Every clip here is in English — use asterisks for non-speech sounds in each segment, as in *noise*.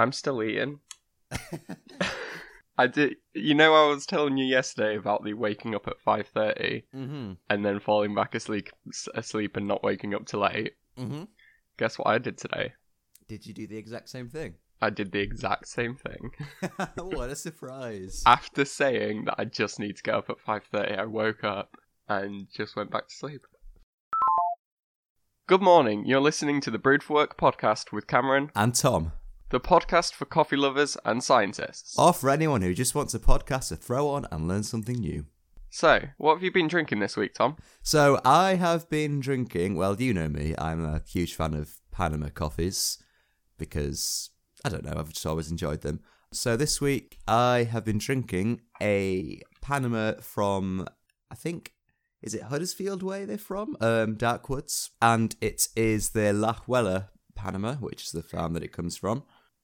I'm still eating. *laughs* I did. You know, I was telling you yesterday about the waking up at five thirty mm-hmm. and then falling back asleep, asleep and not waking up till eight. Mm-hmm. Guess what I did today? Did you do the exact same thing? I did the exact same thing. *laughs* *laughs* what a surprise! After saying that I just need to get up at five thirty, I woke up and just went back to sleep. Good morning. You're listening to the Brewed for Work podcast with Cameron, And Tom, the podcast for coffee lovers and scientists. or for anyone who just wants a podcast to throw on and learn something new. So, what have you been drinking this week, Tom? So I have been drinking. Well, you know me. I'm a huge fan of Panama coffees because I don't know. I've just always enjoyed them. So this week I have been drinking a Panama from I think is it Huddersfield Way they're from, um, Darkwoods, and it is the La Huela Panama, which is the farm that it comes from,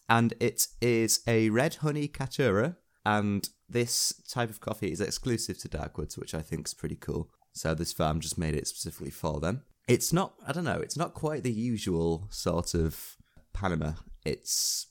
and it is a red honey caturra, and this type of coffee is exclusive to Darkwoods, which I think is pretty cool. So this farm just made it specifically for them. It's not, I don't know, it's not quite the usual sort of Panama. It's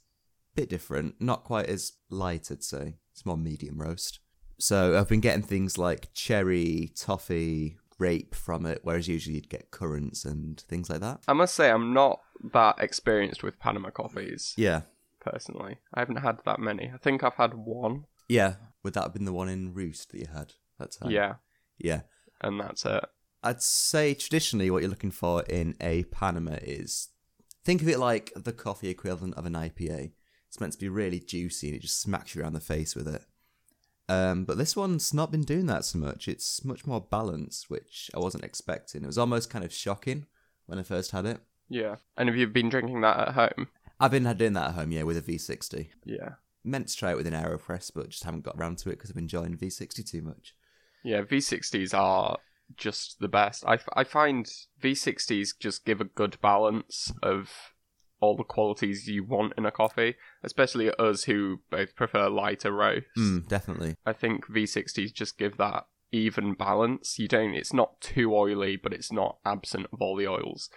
a bit different, not quite as light, I'd say. It's more medium roast. So I've been getting things like cherry, toffee, grape from it, whereas usually you'd get currants and things like that. I must say, I'm not that experienced with Panama coffees, Yeah. Personally. I haven't had that many. I think I've had one. Yeah. Would that have been the one in Roost that you had that time? Yeah, Yeah. and that's it. I'd say traditionally what you're looking for in a Panama is think of it like the coffee equivalent of an IPA. It's meant to be really juicy and it just smacks you around the face with it. Um, but this one's not been doing that so much. It's much more balanced, which I wasn't expecting. It was almost kind of shocking when I first had it. Yeah. And have you been drinking that at home? I've been doing that at home, yeah, with a V60. Yeah. Meant to try it with an AeroPress, but just haven't got around to it because I've been enjoying V60 too much. Yeah, V60s are just the best. I, f- I find V60s just give a good balance of all the qualities you want in a coffee, especially us who both prefer lighter roasts. Mm, definitely. I think V60s just give that even balance. You don't, it's not too oily, but it's not absent of all the oils.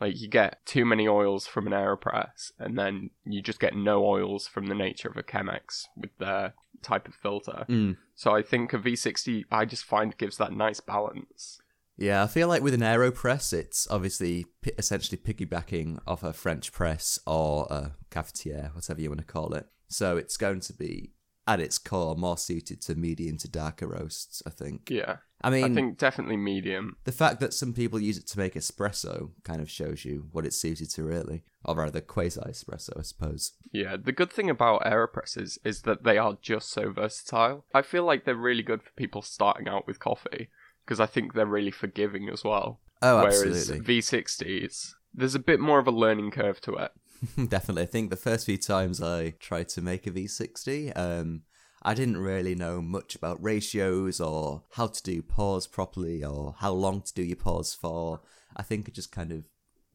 Like you get too many oils from an AeroPress, and then you just get no oils from the nature of a Chemex with their type of filter. Mm. So I think a V60, I just find gives that nice balance. Yeah, I feel like with an AeroPress, it's obviously pi essentially piggybacking off a French press or a cafetiere, whatever you want to call it. So it's going to be, at its core, more suited to medium to darker roasts, I think. Yeah, I mean, I think definitely medium. the fact that some people use it to make espresso kind of shows you what it's suited to, really. Or rather, quasi espresso, I suppose. Yeah, the good thing about AeroPresses is that they are just so versatile. I feel like they're really good for people starting out with coffee because I think they're really forgiving as well. Oh, Whereas absolutely. V60s, there's a bit more of a learning curve to it. *laughs* Definitely. I think the first few times I tried to make a V60, um, I didn't really know much about ratios or how to do pause properly or how long to do your pause for. I think I just kind of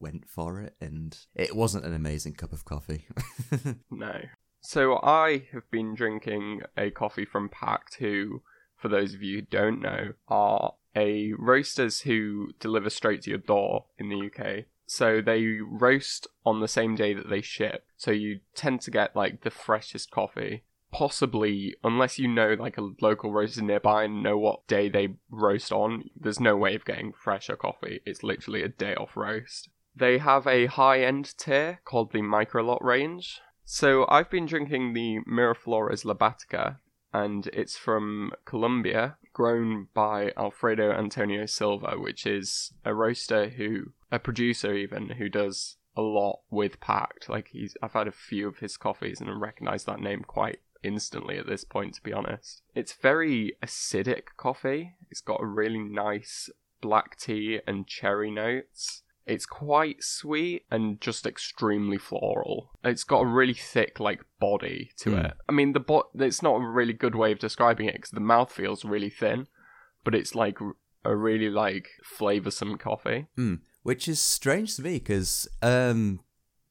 went for it and it wasn't an amazing cup of coffee. *laughs* No. So I have been drinking a coffee from Pact, who, for those of you who don't know, are a roasters who deliver straight to your door in the UK. So they roast on the same day that they ship. So you tend to get like the freshest coffee. Possibly, unless you know like a local roaster nearby and know what day they roast on, there's no way of getting fresher coffee. It's literally a day off roast. They have a high end tier called the Microlot range. So I've been drinking the Miraflores Labatica, and it's from Colombia, grown by Alfredo Antonio Silva, which is a roaster who, a producer even, who does a lot with Pact. Like he's, I've had a few of his coffees and I recognise that name quite instantly at this point, to be honest. It's very acidic coffee. It's got a really nice black tea and cherry notes. It's quite sweet and just extremely floral. It's got a really thick, like, body to Mm. it. I mean, the bo- it's not a really good way of describing it because the mouth feels really thin, but it's like a really like flavoursome coffee. Mm, which is strange to me because um,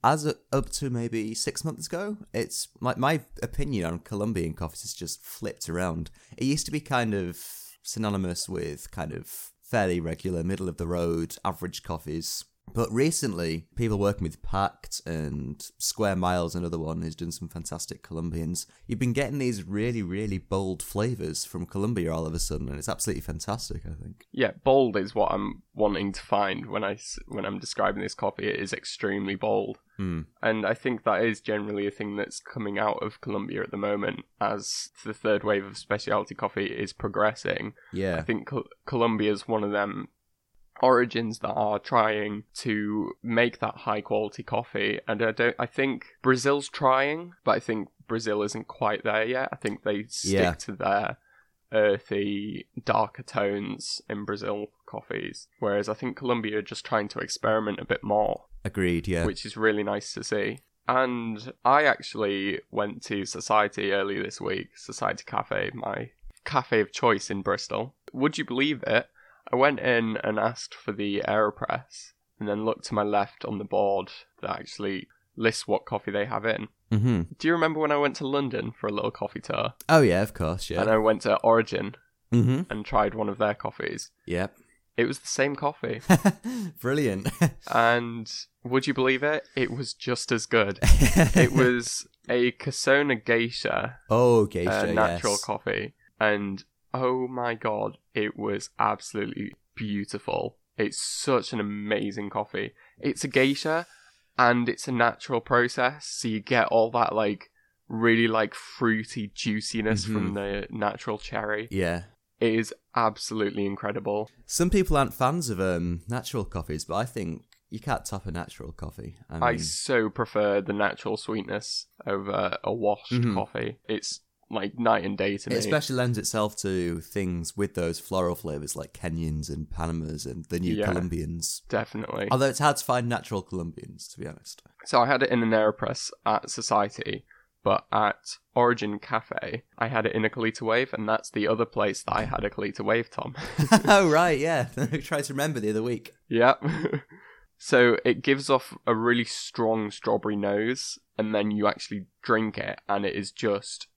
as up to maybe six months ago, it's like my opinion on Colombian coffees has just flipped around. It used to be kind of synonymous with kind of fairly regular, middle of the road, average coffees. But recently, people working with Pact and Square Miles, another one who's done some fantastic Colombians, you've been getting these really, really bold flavours from Colombia all of a sudden, and it's absolutely fantastic, I think. Yeah, bold is what I'm wanting to find when I when I'm describing this coffee. It is extremely bold, Hmm. and I think that is generally a thing that's coming out of Colombia at the moment as the third wave of specialty coffee is progressing. Yeah. I think Col- Colombia is one of them origins that are trying to make that high quality coffee and I don't I think Brazil's trying but I think Brazil isn't quite there yet I think they stick Yeah. to their earthy darker tones in Brazil coffees whereas I think Colombia are just trying to experiment a bit more Agreed, yeah. which is really nice to see. And I actually went to Society earlier this week, Society Cafe, my cafe of choice in Bristol. Would you believe it? I went in and asked for the AeroPress, and then looked to my left on the board that actually lists what coffee they have in. hmm Do you remember when I went to London for a little coffee tour? Oh, yeah, of course, yeah. And. I went to Origin hmm and tried one of their coffees. Yep. It was the same coffee. *laughs* Brilliant. *laughs* and would you believe it? It was just as good. it *laughs* was a Casona Geisha Oh, uh, geisha, natural yes. coffee, and oh my god, it was absolutely beautiful. It's such an amazing coffee. It's a geisha, and it's a natural process, so you get all that like really like fruity juiciness from the natural cherry. Yeah. It is absolutely incredible. Some people aren't fans of um, natural coffees, but I think you can't top a natural coffee. I mean, I so prefer the natural sweetness over a washed Mhm. coffee. It's like night and day to it me. especially lends itself to things with those floral flavors like Kenyans and Panamas and the new Yeah. Colombians. Definitely. Although it's hard to find natural Colombians, to be honest. So I had it in an AeroPress at Society, but at Origin Cafe, I had it in a Kalita Wave, and that's the other place that I had a Kalita Wave, Tom. *laughs* oh right, yeah. *laughs* I tried to remember the other week. yep. *laughs* so it gives off a really strong strawberry nose, and then you actually drink it, and it is just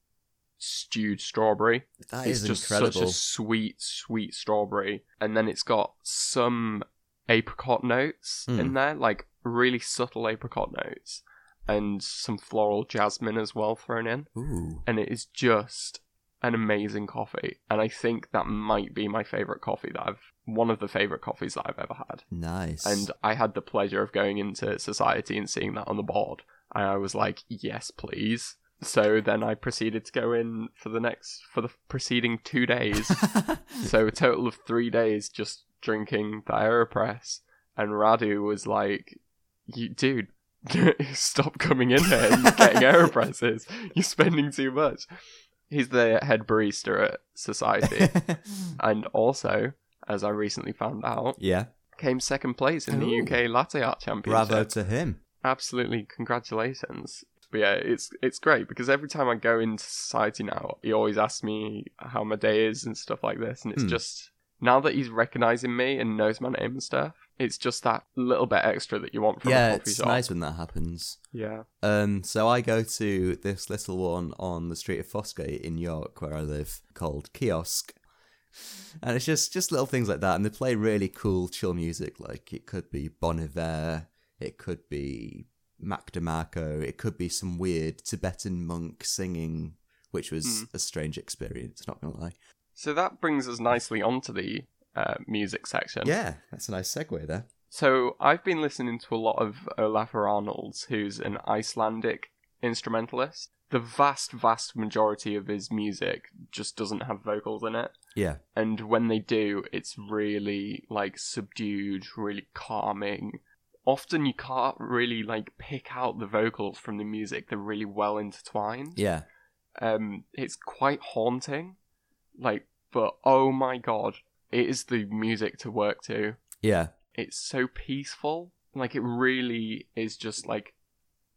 stewed strawberry. That it's is just incredible. such a sweet, sweet strawberry, and then it's got some apricot notes Mm. in there, like really subtle apricot notes, and some floral jasmine as well thrown in, Ooh. and it is just an amazing coffee. And I think that might be my favorite coffee that I've one of the favorite coffees that I've ever had. Nice. And I had the pleasure of going into society and seeing that on the board. And I was like, yes, please. So then I proceeded to go in for the next, for the preceding two days. *laughs* so a total of three days just drinking the AeroPress. And Radu was like, you, dude, *laughs* stop coming in here and getting AeroPresses. *laughs* You're spending too much. He's the head barista at Society. *laughs* and also, as I recently found out, yeah. came second place in the UK Latte Art Championship. Bravo to him. Absolutely, congratulations. But yeah, it's it's great because every time I go into society now, he always asks me how my day is and stuff like this, and it's Hmm. just now that he's recognizing me and knows my name and stuff, it's just that little bit extra that you want from yeah, a coffee shop. Yeah, it's shop. nice when that happens. Yeah, Um, so I go to this little one on the street of Fossgate in York, where I live, called Kiosk, and it's just just little things like that, and they play really cool chill music. Like it could be Bon Iver, it could be Mac DeMarco, it could be some weird Tibetan monk singing, which was Hmm. a strange experience. Not gonna lie. so that brings us nicely onto the uh, music section. Yeah, that's a nice segue there. So I've been listening to a lot of Olafur Arnalds, who's an Icelandic instrumentalist. The vast, vast majority of his music just doesn't have vocals in it. Yeah, And when they do, it's really like subdued, really calming. Often you can't really like pick out the vocals from the music. They're really well intertwined. yeah, Um, it's quite haunting. Like, but oh my god, it is the music to work to yeah, it's so peaceful. Like it really is just like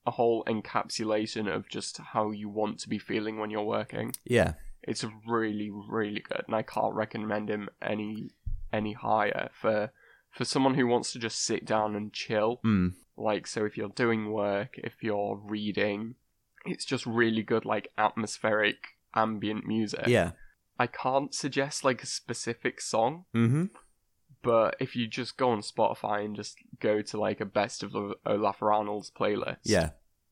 a whole encapsulation of just how you want to be feeling when you're working. yeah. It's really, really good, and I can't recommend him any any higher for for someone who wants to just sit down and chill. Mm. Like so, if you're doing work, if you're reading, it's just really good, like atmospheric ambient music. Yeah. I can't suggest like a specific song Mm-hmm. But if you just go on Spotify and just go to like a best of the Olaf Arnalds playlist, Yeah.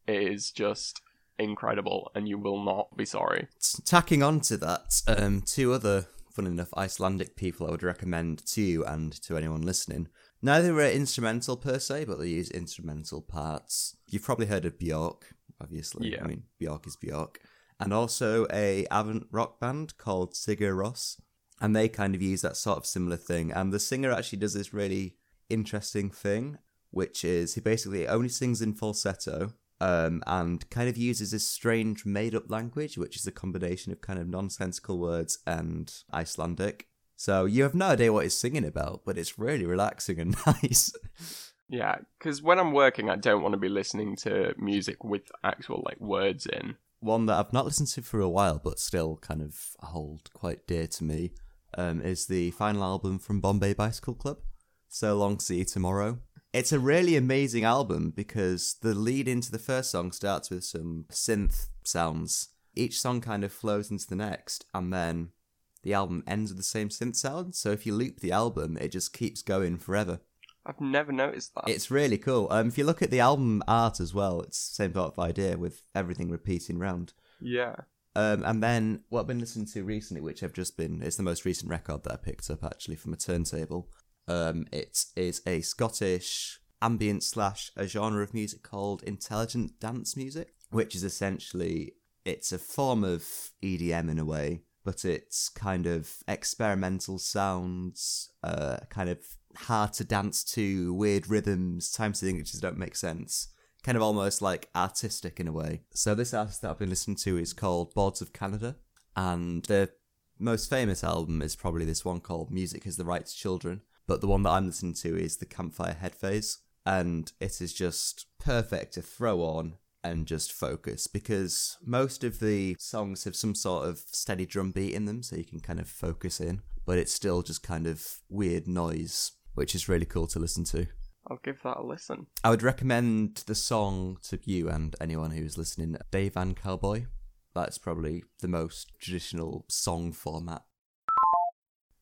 it is just incredible, and you will not be sorry. Tacking on to that, um, two other, fun enough, Icelandic people I would recommend to you and to anyone listening. Neither were instrumental per se, but they use instrumental parts. You've probably heard of Bjork, obviously. Yeah. I mean, Bjork is Bjork. And also a avant rock band called Sigur Rós. And they kind of use that sort of similar thing. And the singer actually does this really interesting thing, which is he basically only sings in falsetto um, and kind of uses this strange made up language, which is a combination of kind of nonsensical words and Icelandic. So you have no idea what he's singing about, but it's really relaxing and *laughs* nice. Yeah, because when I'm working, I don't want to be listening to music with actual like words in. One that I've not listened to for a while, but still kind of hold quite dear to me, um, is the final album from Bombay Bicycle Club, So Long See You Tomorrow. It's a really amazing album because the lead into the first song starts with some synth sounds. Each song kind of flows into the next, and then the album ends with the same synth sound. So if you loop the album, it just keeps going forever. I've never noticed that. It's really cool. Um, if you look at the album art as well, it's the same sort of idea with everything repeating round. yeah. Um, and then what I've been listening to recently, which I've just been, it's the most recent record that I picked up actually from a turntable. Um, it is a Scottish ambient slash a genre of music called intelligent dance music, which is essentially it's a form of EDM in a way, but it's kind of experimental sounds, uh, kind of hard to dance to, weird rhythms, time signatures don't make sense kind of almost like artistic in a way. So this artist that I've been listening to is called Boards of Canada, and the most famous album is probably this one called Music is the Right to Children. But the one that I'm listening to is the Campfire Headphase, and it is just perfect to throw on and just focus because most of the songs have some sort of steady drum beat in them, so you can kind of focus in, but it's still just kind of weird noise, which is really cool to listen to. I'll give that a listen. I would recommend the song to you and anyone who's listening, Dayvan Cowboy. That's probably the most traditional song format.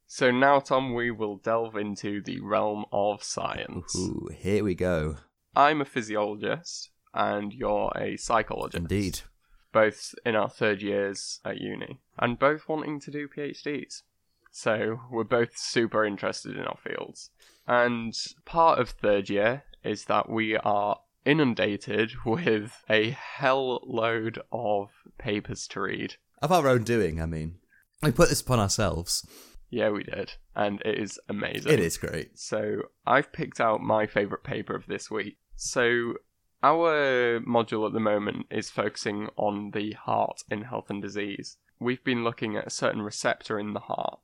So now, Tom, we will delve into the realm of science. Ooh, here we go. I'm a physiologist, and you're a psychologist. Indeed. Both in our third years at uni, and both wanting to do PhDs. So we're both super interested in our fields. And part of third year is that we are inundated *laughs* with a hell load of papers to read. Of our own doing, I mean. We put this upon ourselves. Yeah, we did. And it is amazing. It is great. So I've picked out my favourite paper of this week. So our module at the moment is focusing on the heart in health and disease. We've been looking at a certain receptor in the heart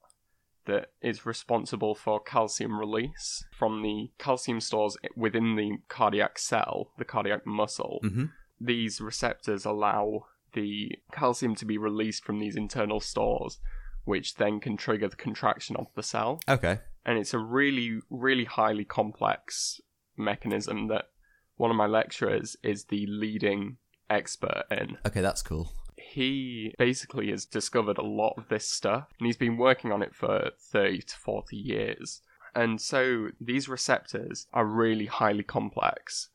that is responsible for calcium release from the calcium stores within the cardiac cell, the cardiac muscle. hmm These receptors allow the calcium to be released from these internal stores, which then can trigger the contraction of the cell Okay. and it's a really, really highly complex mechanism that one of my lecturers is the leading expert in. Okay, that's cool. He basically has discovered a lot of this stuff, and he's been working on it for 30 to 40 years. And so these receptors are really highly complex.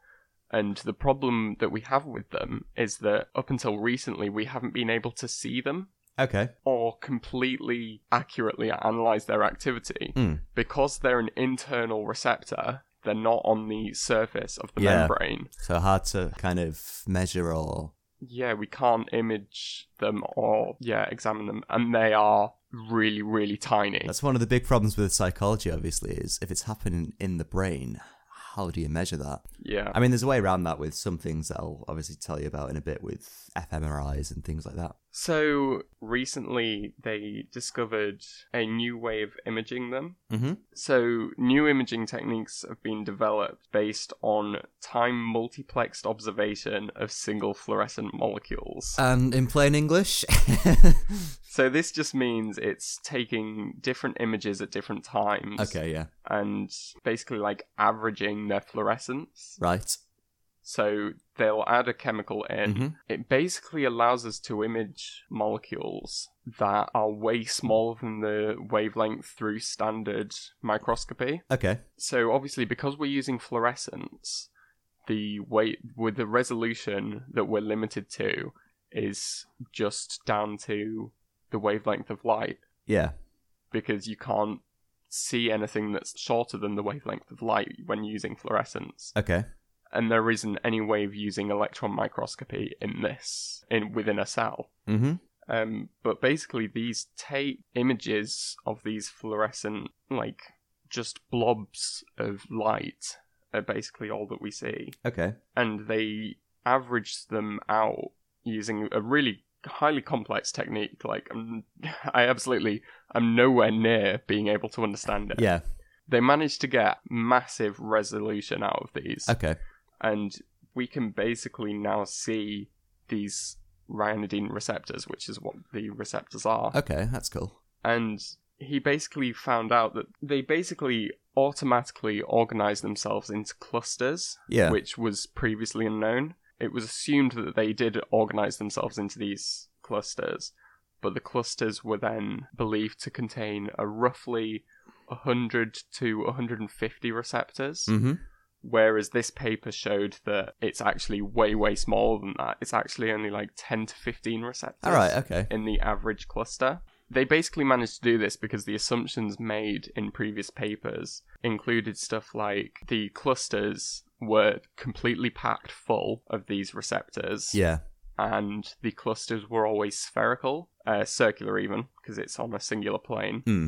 And the problem that we have with them is that up until recently, we haven't been able to see them Okay. or completely accurately analyze their activity Mm. because they're an internal receptor they're not on the surface of the Yeah. membrane So hard to kind of measure or. Yeah we can't image them or yeah examine them and they are really really tiny That's one of the big problems with psychology, obviously, is if it's happening in the brain, how do you measure that? yeah I mean, there's a way around that with some things that I'll obviously tell you about in a bit with fMRIs and things like that. So recently they discovered a new way of imaging them Mm-hmm. So, new imaging techniques have been developed based on time multiplexed observation of single fluorescent molecules. And in plain English, *laughs* so, this just means it's taking different images at different times okay, yeah, and basically like averaging their fluorescence. right. So, they'll add a chemical in. Mhm. It basically allows us to image molecules that are way smaller than the wavelength through standard microscopy. Okay. So obviously, because we're using fluorescence, the way with the resolution that we're limited to is just down to the wavelength of light Yeah. because you can't see anything that's shorter than the wavelength of light when using fluorescence Okay. And there isn't any way of using electron microscopy in this in within a cell Mm-hmm. um, but basically these take images of these fluorescent like just blobs of light are basically all that we see Okay. and they average them out using a really highly complex technique like I'm, *laughs* i absolutely i'm nowhere near being able to understand it Yeah. they managed to get massive resolution out of these Okay. And we can basically now see these ryanodine receptors which is what the receptors are Okay. That's cool. and he basically found out that they basically automatically organize themselves into clusters Yeah. which was previously unknown. It was assumed that they did organize themselves into these clusters, but the clusters were then believed to contain a roughly 100 to 150 receptors, Mm-hmm. Whereas this paper showed that it's actually way, way smaller than that. It's actually only like 10 to 15 receptors All right. Okay. in the average cluster. They basically managed to do this because the assumptions made in previous papers included stuff like the clusters were completely packed full of these receptors, Yeah. and the clusters were always spherical, uh, circular even, because it's on a singular plane. Hmm.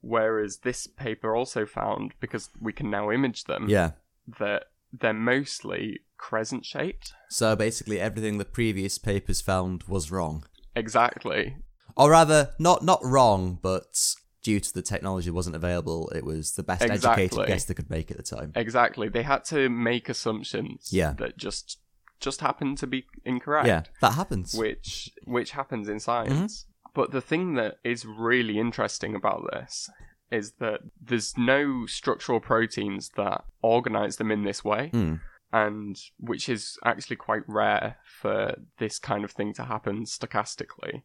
Whereas this paper also found, because we can now image them, Yeah. That they're mostly crescent shaped. So basically, everything the previous papers found was wrong, Exactly. or rather, not not wrong, but due to the technology wasn't available, it was the best Exactly. educated guess they could make at the time. Exactly. They had to make assumptions Yeah. that just just happened to be incorrect. Yeah, that happens. Which which happens in science. Mm-hmm. But the thing that is really interesting about this is that there's no structural proteins that organize them in this way Hmm. and which is actually quite rare for this kind of thing to happen stochastically.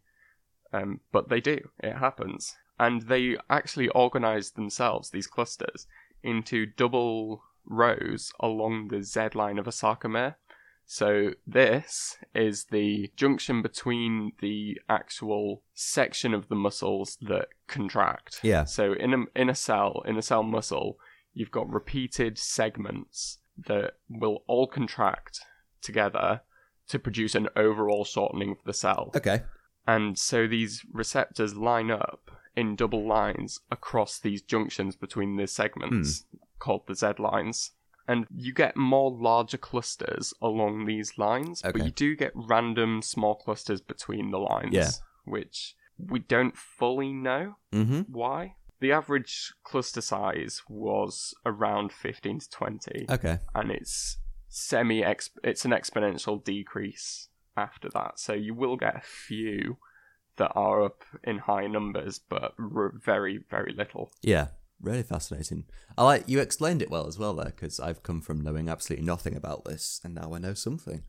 Um, but they do, it happens. And they actually organize themselves, these clusters, into double rows along the Z line of a sarcomere. So this is the junction between the actual section of the muscles that contract. Yeah. So in a in a cell, in a cell muscle, you've got repeated segments that will all contract together to produce an overall shortening of the cell. Okay. And so these receptors line up in double lines across these junctions between the segments hmm. called the Z lines. And you get more larger clusters along these lines, but you do get random small clusters between the lines, Yeah. which we don't fully know Mm-hmm. why. The average cluster size was around 15 to 20 Okay. and it's semi it's an exponential decrease after that so you will get a few that are up in high numbers but r- very very little Yeah. Really fascinating. I like you explained it well as well there, because I've come from knowing absolutely nothing about this, and now I know something.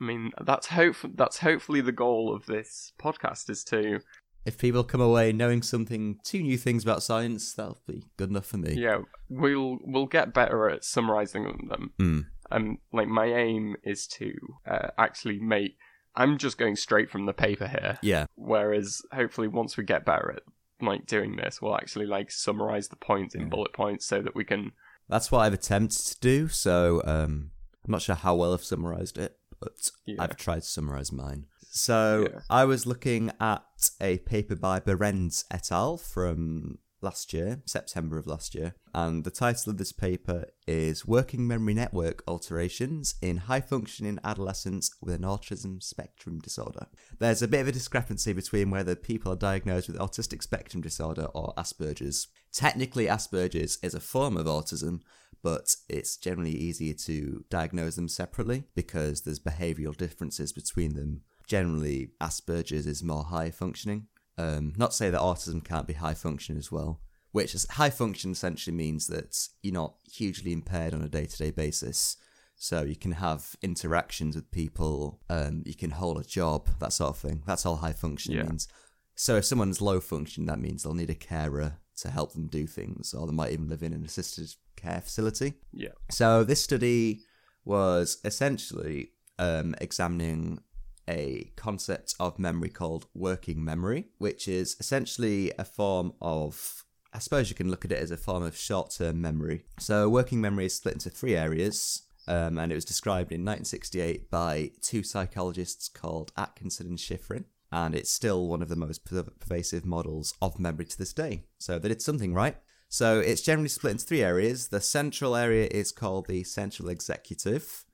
i mean that's hope that's hopefully the goal of this podcast is to If people come away knowing something, two new things about science, that'll be good enough for me. yeah we'll we'll get better at summarizing them um like my aim is to uh, actually make i'm just going straight from the paper here Yeah. Whereas hopefully once we get better at like doing this, we'll actually like summarize the points in Yeah. bullet points so that we can That's what I've attempted to do, so um, I'm not sure how well I've summarized it, but Yeah. I've tried to summarize mine. So Yeah. I was looking at a paper by Berenz et al. from last year, September of last year, and the title of this paper is Working Memory Network Alterations in High Functioning Adolescents with an Autism Spectrum Disorder. There's a bit of a discrepancy between whether people are diagnosed with autistic spectrum disorder or Asperger's. Technically, Asperger's is a form of autism, but it's generally easier to diagnose them separately because there's behavioral differences between them. Generally, Asperger's is more high functioning. Um, not to say that autism can't be high functioning as well, which is high function essentially means that you're not hugely impaired on a day to day basis. So you can have interactions with people, um, you can hold a job, that sort of thing. That's all high function Yeah. means. So if someone's low function, that means they'll need a carer to help them do things, or they might even live in an assisted care facility. Yeah. So this study was essentially um, examining a concept of memory called working memory, which is essentially a form of I suppose you can look at it as a form of short term memory. So, working memory is split into three areas, um, and it was described in 1968 by two psychologists called Atkinson and Shiffrin, and it's still one of the most per- pervasive models of memory to this day. So, they did something right. So, it's generally split into three areas. The central area is called the central executive,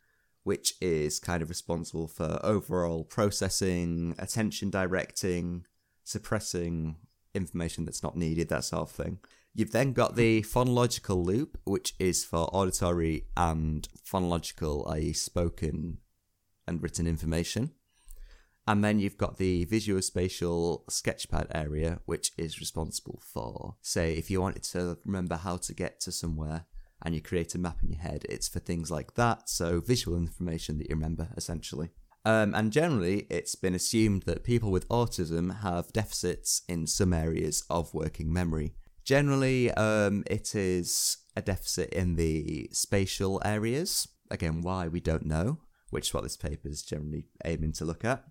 which is kind of responsible for overall processing, attention directing, suppressing information that's not needed, that sort of thing. You've then got the phonological loop, which is for auditory and phonological, i.e., spoken and written information. And then you've got the visuospatial sketchpad area, which is responsible for, say, if you wanted to remember how to get to somewhere and you create a map in your head, it's for things like that. So, visual information that you remember, essentially. Um, and generally, it's been assumed that people with autism have deficits in some areas of working memory. Generally, um, it is a deficit in the spatial areas. Again, why we don't know, which is what this paper is generally aiming to look at.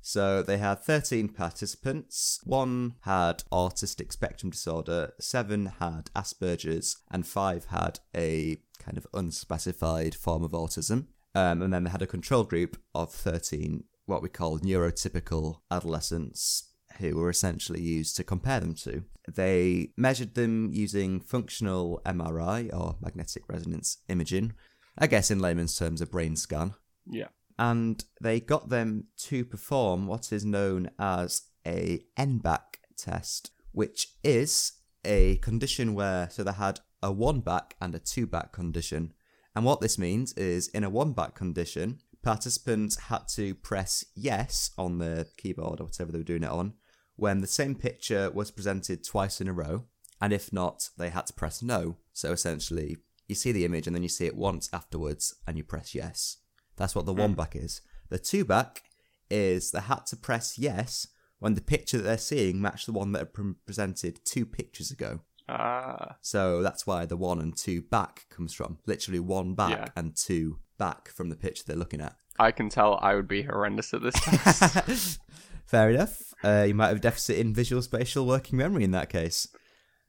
So they had 13 participants. One had autistic spectrum disorder, seven had Asperger's, and five had a kind of unspecified form of autism. Um, and then they had a control group of 13, what we call neurotypical adolescents, who were essentially used to compare them to. They measured them using functional MRI or magnetic resonance imaging, I guess in layman's terms, a brain scan. Yeah. And they got them to perform what is known as a n-back test, which is a condition where, so they had a one back and a two back condition. And what this means is in a one back condition, participants had to press yes on the keyboard or whatever they were doing it on when the same picture was presented twice in a row. And if not, they had to press no. So essentially, you see the image and then you see it once afterwards and you press yes. That's what the hmm. one back is. The two back is they had to press yes when the picture that they're seeing matched the one that had been presented two pictures ago. Ah. So that's why the one and two back comes from. Literally one back Yeah. and two back from the picture they're looking at. I can tell I would be horrendous at this test. *laughs* Fair enough. Uh, you might have a deficit in visual spatial working memory in that case.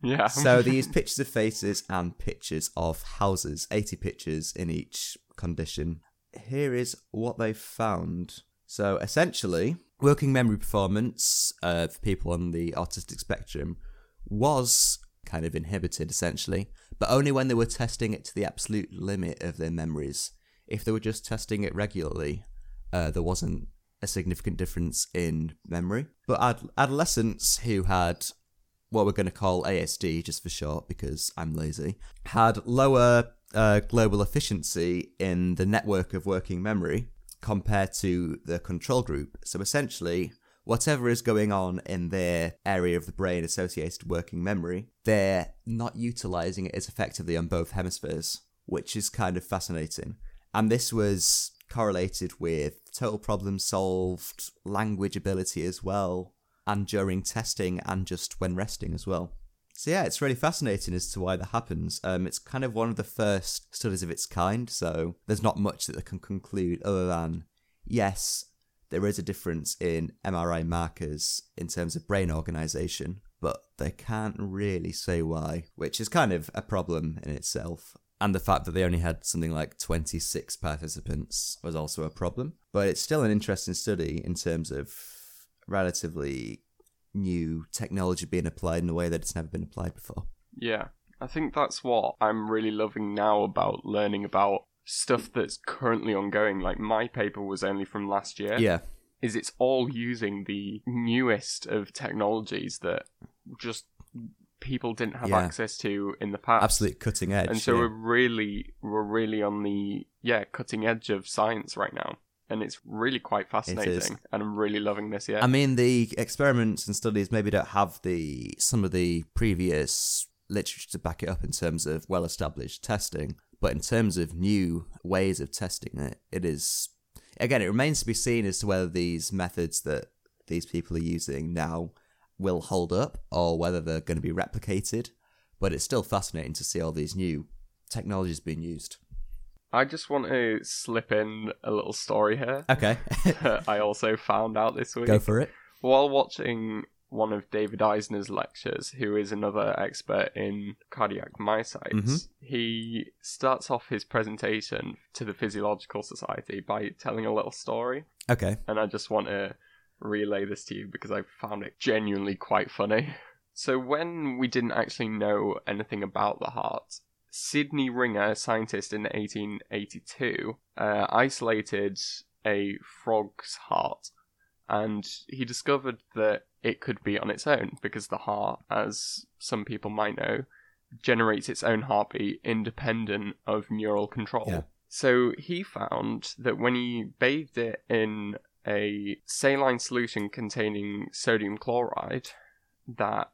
yeah. So *laughs* they use pictures of faces and pictures of houses, 80 pictures in each condition. Here is what they found. So essentially, working memory performance uh, for people on the autistic spectrum was kind of inhibited essentially, but only when they were testing it to the absolute limit of their memories. If they were just testing it regularly, uh, there wasn't a significant difference in memory. But ad- adolescents who had what we're going to call ASD, just for short, because I'm lazy, had lower uh, global efficiency in the network of working memory compared to the control group. So essentially, whatever is going on in their area of the brain associated with working memory, they're not utilizing it as effectively on both hemispheres, which is kind of fascinating. And this was correlated with total problem solved, language ability as well, and during testing and just when resting as well. So yeah, it's really fascinating as to why that happens. Um, it's kind of one of the first studies of its kind, so there's not much that they can conclude other than yes, there is a difference in MRI markers in terms of brain organization, but they can't really say why, which is kind of a problem in itself. And the fact that they only had something like 26 participants was also a problem. But it's still an interesting study in terms of relatively new technology being applied in a way that it's never been applied before. Yeah, I think that's what I'm really loving now about learning about stuff that's currently ongoing. Like my paper was only from last year. Yeah. Is it's all using the newest of technologies that just people didn't have Yeah. access to in the past. Absolute cutting edge. And so yeah. we're really we're really on the yeah, cutting edge of science right now. And it's really quite fascinating. And I'm really loving this yeah. I mean, the experiments and studies maybe don't have the some of the previous literature to back it up in terms of well-established testing, but in terms of new ways of testing it, it is again it remains to be seen as to whether these methods that these people are using now will hold up or whether they're going to be replicated. But it's still fascinating to see all these new technologies being used. I just want to slip in a little story here. Okay, *laughs* I also found out this week go for it. while watching one of David Eisner's lectures, who is another expert in cardiac myocytes. Mhm. He starts off his presentation to the Physiological Society by telling a little story, Okay, and I just want to relay this to you because I found it genuinely quite funny. *laughs* So, when we didn't actually know anything about the heart, Sidney Ringer, a scientist in 1882, uh, isolated a frog's heart and he discovered that it could be on its own because the heart, as some people might know, generates its own heartbeat independent of neural control. Yeah. So he found that when he bathed it in a saline solution containing sodium chloride, that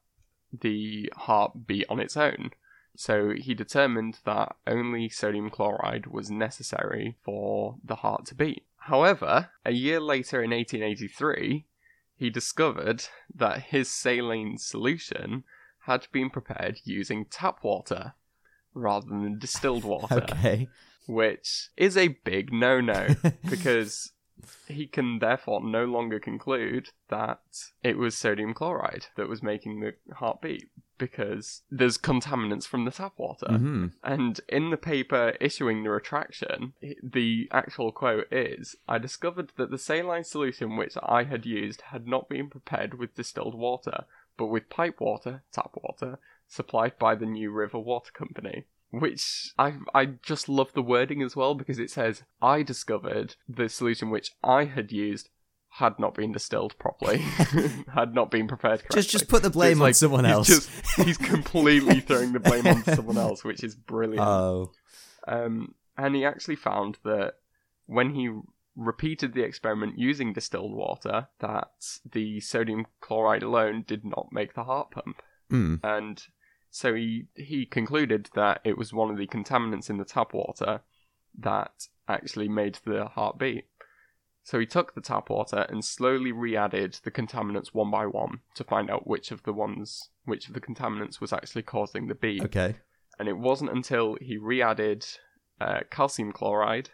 the heart beat on its own. So he determined that only sodium chloride was necessary for the heart to beat. However, a year later in 1883, he discovered that his saline solution had been prepared using tap water rather than distilled water, *laughs* okay. which is a big no no *laughs* because he can therefore no longer conclude that it was sodium chloride that was making the heart beat because there's contaminants from the tap water. hmm And in the paper issuing the retraction, the actual quote is I discovered that the saline solution which I had used had not been prepared with distilled water, but with pipe water, tap water, supplied by the New River Water Company. Which I I just love the wording as well because it says I discovered the solution which I had used had not been distilled properly, *laughs* had not been prepared correctly. Just just put the blame it's on like someone he's else. Just, he's *laughs* completely throwing the blame on someone else, which is brilliant. oh, Um, and he actually found that when he repeated the experiment using distilled water, that the sodium chloride alone did not make the heart pump. mm. And so he he concluded that it was one of the contaminants in the tap water that actually made the heart beat. So he took the tap water and slowly re-added the contaminants one by one to find out which of the ones, which of the contaminants was actually causing the beat okay. and it wasn't until he re-added uh, calcium chloride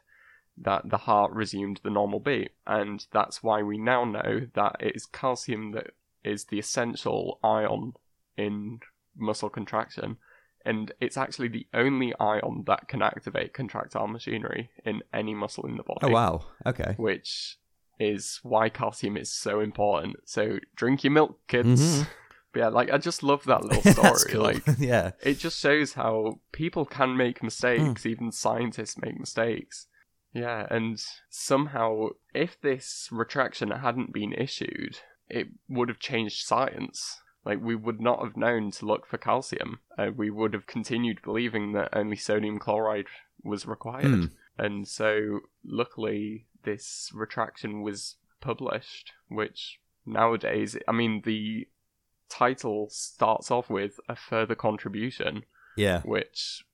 that the heart resumed the normal beat, and that's why we now know that it is calcium that is the essential ion in muscle contraction, and it's actually the only ion that can activate contractile machinery in any muscle in the body Oh wow. Okay. which is why calcium is so important. So drink your milk, kids. Mhm. But yeah, like I just love that *laughs* little story. cool. Like *laughs* yeah. it just shows how people can make mistakes, Hmm. even scientists make mistakes. Yeah, and somehow if this retraction hadn't been issued, it would have changed science. Like we would not have known to look for calcium. Uh, we would have continued believing that only sodium chloride was required. Hmm. And so luckily this retraction was published, which nowadays I mean the title starts off with a further contribution, Yeah. which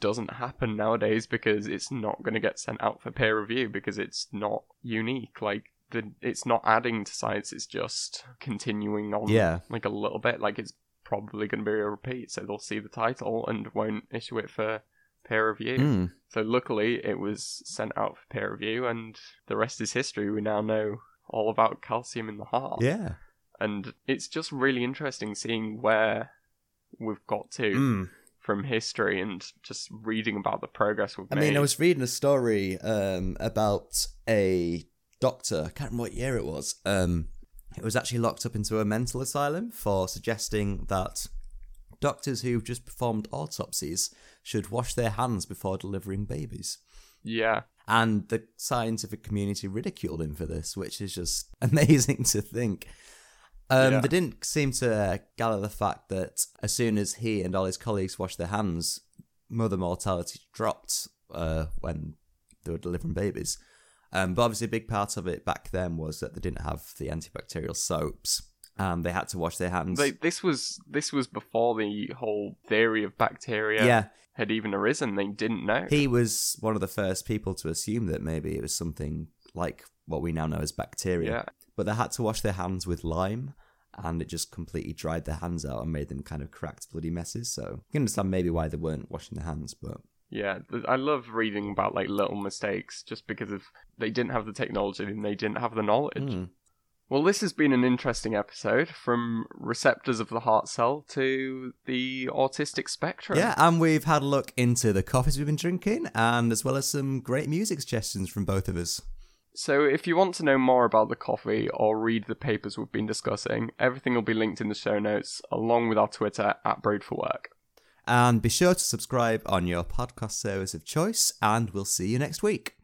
doesn't happen nowadays because it's not going to get sent out for peer review because it's not unique. Like the it's not adding to science; it's just continuing on. Yeah. like a little bit. Like it's probably going to be a repeat, so they'll see the title and won't issue it for peer review. Mm. So luckily, it was sent out for peer review, and the rest is history. We now know all about calcium in the heart Yeah. and it's just really interesting seeing where we've got to Mm. from history and just reading about the progress we've I made. mean, I was reading a story um, about a doctor. I can't remember what year it was. Um, it was actually locked up into a mental asylum for suggesting that doctors who've just performed autopsies should wash their hands before delivering babies. yeah, And the scientific community ridiculed him for this, which is just *laughs* amazing to think. Um, Yeah. They didn't seem to gather the fact that as soon as he and all his colleagues washed their hands, mother mortality dropped uh, when they were delivering babies. Um, but obviously, a big part of it back then was that they didn't have the antibacterial soaps, and they had to wash their hands. they, this was this was before the whole theory of bacteria yeah, had even arisen. They didn't know. he was one of the first people to assume that maybe it was something like what we now know as bacteria. yeah, but they had to wash their hands with lime and it just completely dried their hands out and made them kind of cracked bloody messes. So you can understand maybe why they weren't washing their hands, but Yeah, I love reading about like little mistakes just because of they didn't have the technology and they didn't have the knowledge. mm, Well, this has been an interesting episode from receptors of the heart cell to the autistic spectrum. yeah, and we've had a look into the coffees we've been drinking, and as well as some great music suggestions from both of us. So, if you want to know more about the coffee or read the papers we've been discussing, everything will be linked in the show notes along with our Twitter at Brewed for Work. And be sure to subscribe on your podcast service of choice, and we'll see you next week.